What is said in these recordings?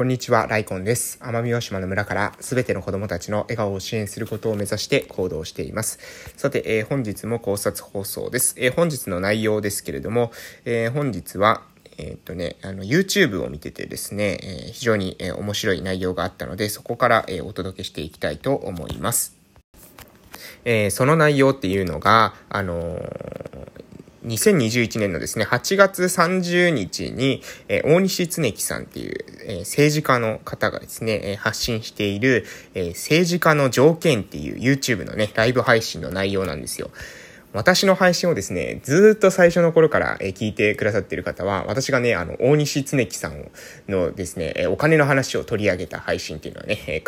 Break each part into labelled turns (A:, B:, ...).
A: こんにちは、ライコンです。奄美大島の村からすべての子供たちの笑顔を支援することを目指して行動しています。さて、えー、本日も考察放送です。えー、本日の内容ですけれども、えー、本日は、えっとね、あの、YouTube を見ててですね、え非常に、え面白い内容があったので、そこから、えお届けしていきたいと思います。えその内容っていうのが、あの2021年のですね、8月30日に、えー、大西恒樹さんっていう、えー、政治家の方がですね、えー、発信している、え政治家の条件っていう YouTube のね、ライブ配信の内容なんですよ。私の配信をですね、ずっと最初の頃から聞いてくださっている方は、私がね、あの、大西恒樹さんのですね、お金の話を取り上げた配信っていうのはね、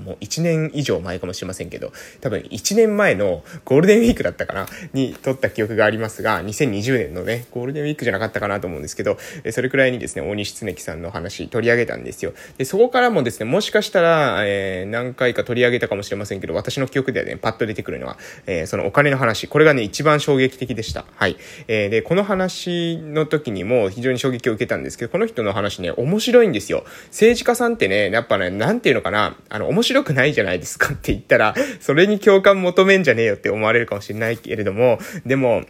A: もう1年以上前かもしれませんけど、多分1年前のゴールデンウィークだったかなに撮った記憶がありますが、2020年のね、ゴールデンウィークじゃなかったかなと思うんですけど、それくらいにですね、大西恒樹さんの話取り上げたんですよ。で、そこからもですね、もしかしたら、えー、何回か取り上げたかもしれませんけど、私の記憶ではね、パッと出てくるのは、えー、そのお金の話、これがね、一番衝撃的でした。はい。えー、で、この話の時にも非常に衝撃を受けたんですけど、この人の話ね、面白いんですよ。政治家さんってね、やっぱね、なんていうのかな、あの、面白くないじゃないですかって言ったら、それに共感求めんじゃねえよって思われるかもしれないけれども、でも、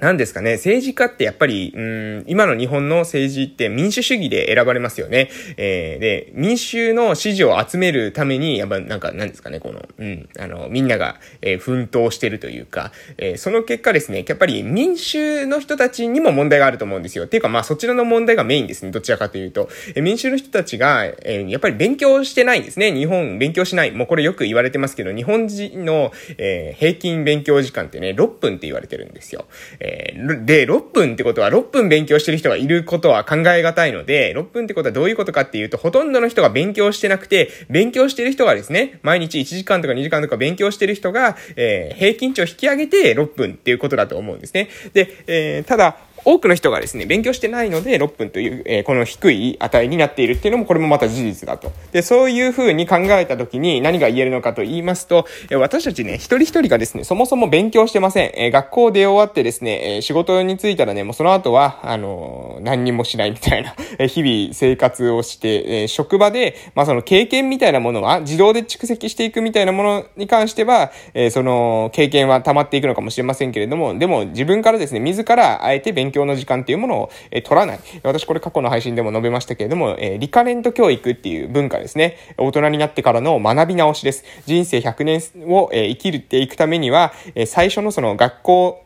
A: 何ですかね、政治家ってやっぱり、うん、今の日本の政治って民主主義で選ばれますよね。えー、で、民衆の支持を集めるために、やっぱなんか、何ですかね、この、うん、あの、みんなが、えー、奮闘してるというか、えー、その結果ですね、やっぱり民衆の人たちにも問題があると思うんですよ。っていうか、まあそちらの問題がメインですね、どちらかというと。えー、民衆の人たちが、えー、やっぱり勉強してないんですね。日本、勉強しない。もうこれよく言われてますけど、日本人の、えー、平均勉強時間ってね、6分って言われてるんですよ。えーえー、で、6分ってことは6分勉強してる人がいることは考えがたいので、6分ってことはどういうことかっていうと、ほとんどの人が勉強してなくて、勉強してる人がですね、毎日1時間とか2時間とか勉強してる人が、えー、平均値を引き上げて6分っていうことだと思うんですね。で、えー、ただ、多くの人がですね、勉強してないので6分という、えー、この低い値になっているっていうのもこれもまた事実だと。で、そういうふうに考えたときに何が言えるのかと言いますと、えー、私たちね、一人一人がですね、そもそも勉強してません。えー、学校で終わってですね、え仕事に就いたらね、もうその後は、あの何にもしないみたいな、え日々生活をして、え職場で、まあその経験みたいなものは自動で蓄積していくみたいなものに関しては、えその経験は溜まっていくのかもしれませんけれども、でも自分からですね、自らあえて勉強の時間っていうものを、え取らない。私これ過去の配信でも述べましたけれども、えリカレント教育っていう文化ですね。大人になってからの学び直しです。人生100年を、え生きるっていくためには、え最初のその学校、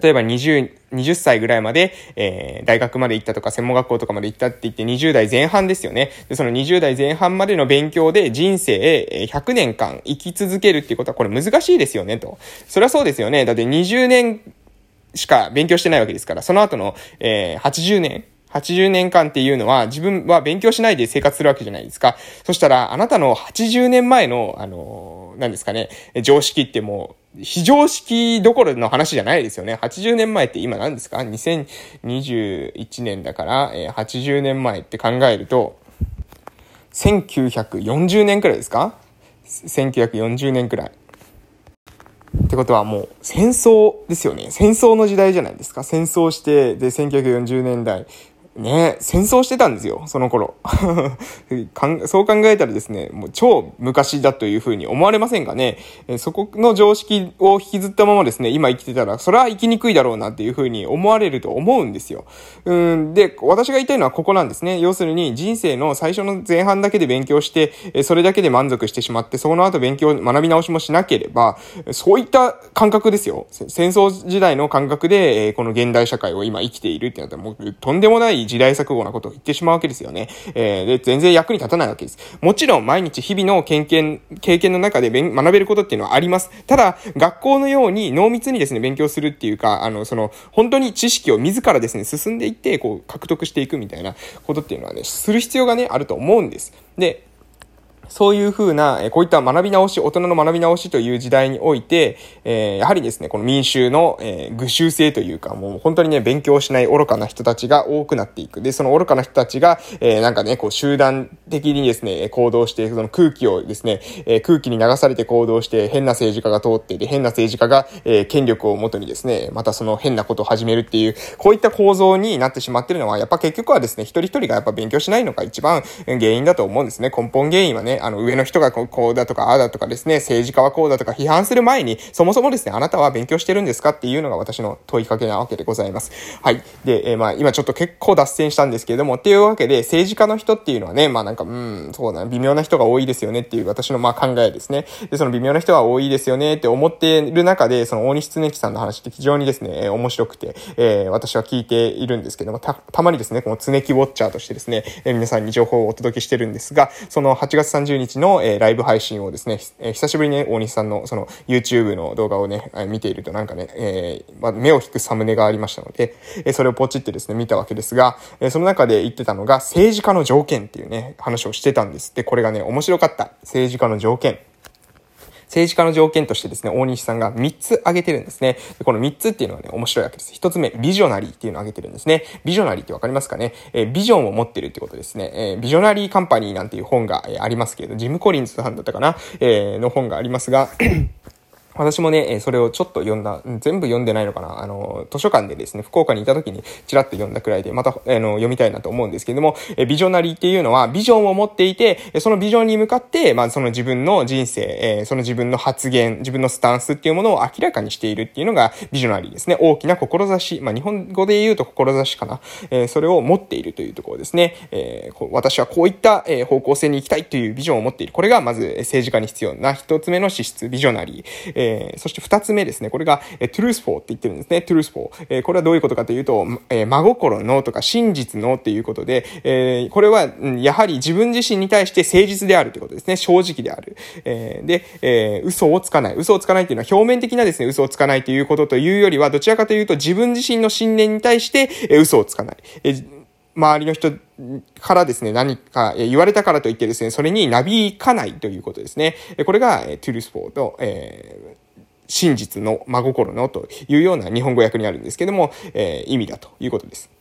A: 例えば20、20歳ぐらいまで、えー、大学まで行ったとか、専門学校とかまで行ったって言って20代前半ですよね。で、その20代前半までの勉強で人生100年間生き続けるっていうことはこれ難しいですよね、と。それはそうですよね。だって20年しか勉強してないわけですから、その後の、えー、80年、80年間っていうのは自分は勉強しないで生活するわけじゃないですか。そしたら、あなたの80年前の、あのー、何ですかね、常識ってもう、非常識どころの話じゃないですよね。80年前って今何ですか ?2021 年だから、えー、80年前って考えると、1940年くらいですか ?1940 年くらい。ってことはもう戦争ですよね。戦争の時代じゃないですか。戦争して、で、1940年代、ね、戦争してたんですよ、その頃。そう考えたらですね、もう超昔だというふうに思われませんかね。そこの常識を引きずったままですね、今生きてたら、それは生きにくいだろうなっていうふうに思われると思うんですよ。うん、で、私が言いたいのはここなんですね。要するに人生の最初の前半だけで勉強して、それだけで満足してしまって、その後勉強、学び直しもしなければ、そういった感覚ですよ。戦争時代の感覚で、この現代社会を今生きているってなったら、もうとんでもない時代錯誤なことを言ってしまうわけですよね。えー、で、全然役に立たないわけです。もちろん毎日日々の経験、経験の中で学べることっていうのはあります。ただ、学校のように濃密にですね、勉強するっていうか、あの、その、本当に知識を自らですね、進んでいって、こう、獲得していくみたいなことっていうのはね、する必要がね、あると思うんです。で、そういうふうな、こういった学び直し、大人の学び直しという時代において、え、やはりですね、この民衆の、えー、愚衆性というか、もう本当にね、勉強しない愚かな人たちが多くなっていく。で、その愚かな人たちが、え、なんかね、こう集団的にですね、行動して、その空気をですね、え空気に流されて行動して、変な政治家が通って、で、変な政治家が、え権力をもとにですね、またその変なことを始めるっていう、こういった構造になってしまってるのは、やっぱ結局はですね、一人一人がやっぱ勉強しないのが一番原因だと思うんですね。根本原因はね、あの、上の人がこうだとか、ああだとかですね、政治家はこうだとか批判する前に、そもそもですね、あなたは勉強してるんですかっていうのが私の問いかけなわけでございます。はい。で、えー、まあ、今ちょっと結構脱線したんですけれども、っていうわけで、政治家の人っていうのはね、まあなんか、うん、そうだな、微妙な人が多いですよねっていう私のまあ考えですね。で、その微妙な人は多いですよねって思っている中で、その大西恒樹さんの話って非常にですね、面白くて、えー、私は聞いているんですけども、た、たまにですね、この常木ウォッチャーとしてですね、えー、皆さんに情報をお届けしてるんですが、その8月30日の、えー、ライブ配信をですね、えー、久しぶりにね、大西さんのその YouTube の動画をね、見ているとなんかね、えー、まあ、目を引くサムネがありましたので、えー、それをポチってですね、見たわけですが、えー、その中で言ってたのが政治家の条件っていうね、話をしてたんです。で、これがね、面白かった。政治家の条件。政治家の条件としてですね、大西さんが3つ挙げてるんですね。この3つっていうのはね、面白いわけです。1つ目、ビジョナリーっていうのを挙げてるんですね。ビジョナリーってわかりますかね、えー、ビジョンを持ってるってことですね。えー、ビジョナリーカンパニーなんていう本が、えー、ありますけれど、ジム・コリンズさんだったかな、えー、の本がありますが私もね、それをちょっと読んだ、全部読んでないのかなあの、図書館でですね、福岡にいた時にちらっと読んだくらいで、また、あの、読みたいなと思うんですけれども、えビジョナリーっていうのは、ビジョンを持っていて、そのビジョンに向かって、まあ、その自分の人生、えその自分の発言、自分のスタンスっていうものを明らかにしているっていうのが、ビジョナリーですね。大きな志、まあ、日本語で言うと志かな。えそれを持っているというところですね。え、私はこういった、え方向性に行きたいというビジョンを持っている。これが、まず、政治家に必要な一つ目の資質、ビジョナリー。えー、そして二つ目ですね。これが、え truthful って言ってるんですね。truthful。えー、これはどういうことかというと、えー、真心のとか真実のっていうことで、えー、これは、やはり自分自身に対して誠実であるということですね。正直である。えー、で、えー、嘘をつかない。嘘をつかないっていうのは表面的なですね、嘘をつかないということというよりは、どちらかというと自分自身の信念に対して、えー、嘘をつかない。えー周りの人からですね、何か言われたからといってですね、それになびかないということですね。これが、 truthful と、え真実の真心のというような日本語訳にあるんですけども、えー、意味だということです。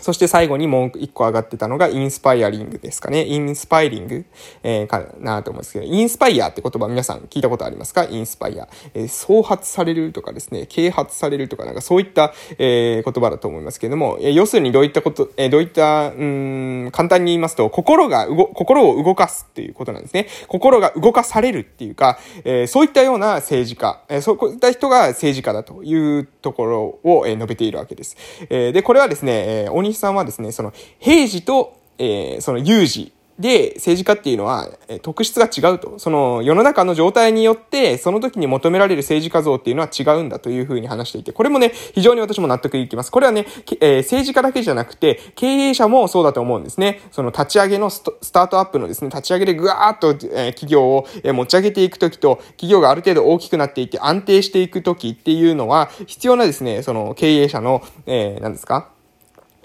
A: そして最後にもう一個上がってたのが inspiring ですかね。 inspiring、えー、かなと思うんですけど、 inspire って言葉皆さん聞いたことありますか？ inspire。えー、創発されるとかですね、啓発されるとかなんかそういった、えー、言葉だと思いますけれども、え、要するにどういったこと、え、どういった、うん、簡単に言いますと、心が動、心を動かすっていうことなんですね。心が動かされるっていうか、え、そういったような政治家、え、そういった人が政治家だというところを、え、述べているわけです。え、で、これはですね、えー、西さんはですね、その、平時と、えー、その有事で、政治家っていうのは、え特質が違うと。その、世の中の状態によって、その時に求められる政治家像っていうのは違うんだというふうに話していて、これもね、非常に私も納得いきます。これはね、えー、政治家だけじゃなくて、経営者もそうだと思うんですね。その立ち上げのスタートアップのですね、立ち上げでぐわーっと、えー、企業を、持ち上げていく時と、企業がある程度大きくなっていて安定していく時っていうのは、必要なですね、その経営者の、えー、何ですか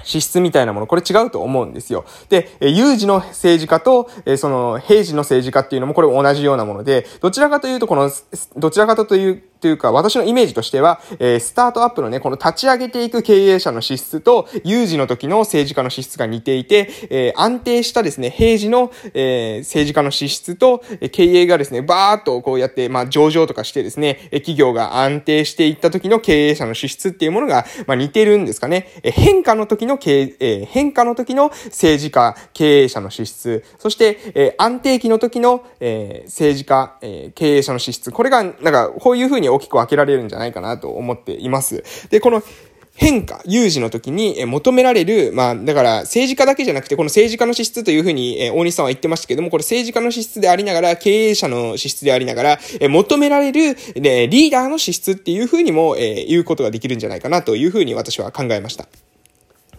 A: 資質みたいなもの、これ違うと思うんですよ。でえ、有事の政治家とえ、その、平時の政治家っていうのもこれ同じようなもので、どちらかというと、この、どちらかという、というか、私のイメージとしては、えー、スタートアップのね、この立ち上げていく経営者の資質と、有事の時の政治家の資質が似ていて、えー、安定したですね、平時の、えー、政治家の資質と、え経営がですね、バーっとこうやって、まあ、上場とかしてですね、え企業が安定していった時の経営者の資質っていうものが、まあ、似てるんですかね。え変化の時の経、えー、変化の時の政治家、経営者の資質、そして、えー、安定期の時の、えー、政治家、えー、経営者の資質。これが、なんか、こういうふうに大きく分けられるんじゃないかなと思っています。で、この変化、有事の時に求められる、まあ、だから政治家だけじゃなくて、この政治家の資質というふうに、大西さんは言ってましたけども、これ政治家の資質でありながら、経営者の資質でありながら、求められる、ね、リーダーの資質っていうふうにも、え言うことができるんじゃないかなというふうに私は考えました。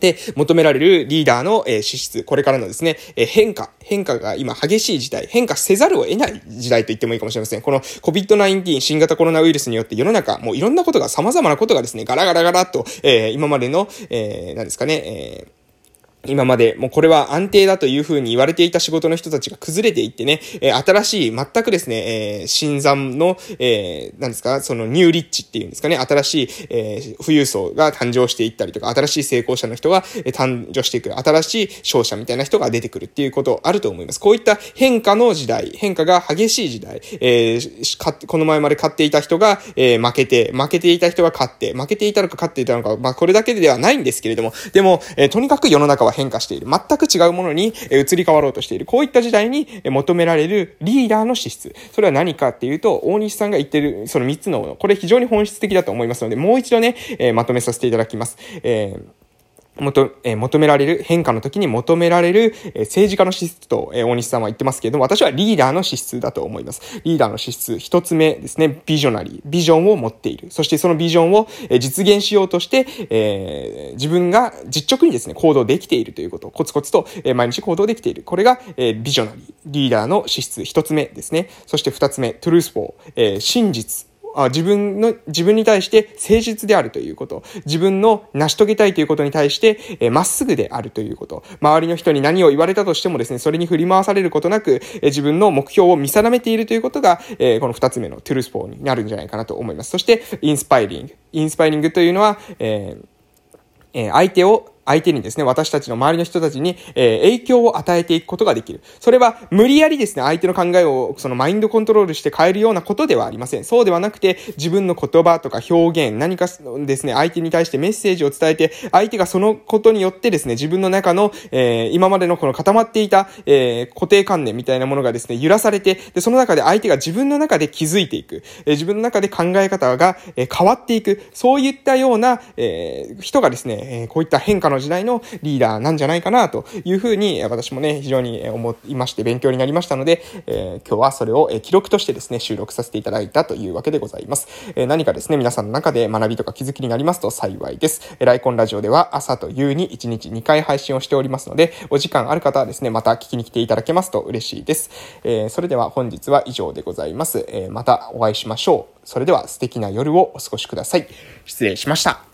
A: で、求められるリーダーの、え資質、これからのですね、え変化、変化が今激しい時代、変化せざるを得ない時代と言ってもいいかもしれません。この COVID-19 新型コロナウイルスによって世の中、もういろんなことが、様々なことがですね、ガラガラガラっと、え、今までの、え、何ですかね、えー今まで、もうこれは安定だというふうに言われていた仕事の人たちが崩れていってね、えー、新しい、全くですね、えー、新参の、えー、何ですか、そのニューリッチっていうんですかね、新しい、えー、富裕層が誕生していったりとか、新しい成功者の人が、えー、誕生していく、新しい勝者みたいな人が出てくるっていうことあると思います。こういった変化の時代、変化が激しい時代、えー、この前まで勝っていた人が、えー、負けて、負けていた人が勝って、負けていたのか勝っていたのか、まあこれだけではないんですけれども、でも、えー、とにかく世の中は変化している。全く違うものに移り変わろうとしている。こういった時代に求められるリーダーの資質。それは何かっていうと、大西さんが言ってる、その3つのもの。これ非常に本質的だと思いますので、もう一度ね、え、まとめさせていただきます。えー求、え、求められる、変化の時に求められる、え、政治家の資質と、え、大西さんは言ってますけれども、私はリーダーの資質だと思います。リーダーの資質、一つ目ですね、ビジョナリー、ビジョンを持っている。そしてそのビジョンを、え、実現しようとして、えー、自分が実直にですね、行動できているということ、コツコツと、え、毎日行動できている。これが、え、ビジョナリー、リーダーの資質、一つ目ですね。そして二つ目、 truthful、えー、真実、あ自分の、自分に対して誠実であるということ。自分の成し遂げたいということに対して、え、まっすぐであるということ。周りの人に何を言われたとしてもですね、それに振り回されることなく、え、自分の目標を見定めているということが、え、この二つ目の truthful になるんじゃないかなと思います。そして、 inspiring。 inspiring というのは、えーえー、相手を相手にですね、私たちの周りの人たちに、えー、影響を与えていくことができる。それは無理やりですね、相手の考えをそのマインドコントロールして変えるようなことではありません。そうではなくて、自分の言葉とか表現、何かですね、相手に対してメッセージを伝えて、相手がそのことによってですね、自分の中の、えー、今までのこの固まっていた、えー、固定観念みたいなものがですね、揺らされて、で、その中で相手が自分の中で気づいていく。えー、自分の中で考え方が、えー、変わっていく。そういったような、えー、人がですね、えー、こういった変化の時代のリーダーなんじゃないかなというふうに私もね、非常に思いまして勉強になりましたので、えー、今日はそれを記録としてですね、収録させていただいたというわけでございます。えー、何かですね、皆さんの中で学びとか気づきになりますと幸いです。えー、ライコンラジオでは朝と夕に1日2回配信をしておりますので、お時間ある方はですね、また聞きに来ていただけますと嬉しいです。えー、それでは本日は以上でございます。えー、またお会いしましょう。それでは素敵な夜をお過ごしください。失礼しました。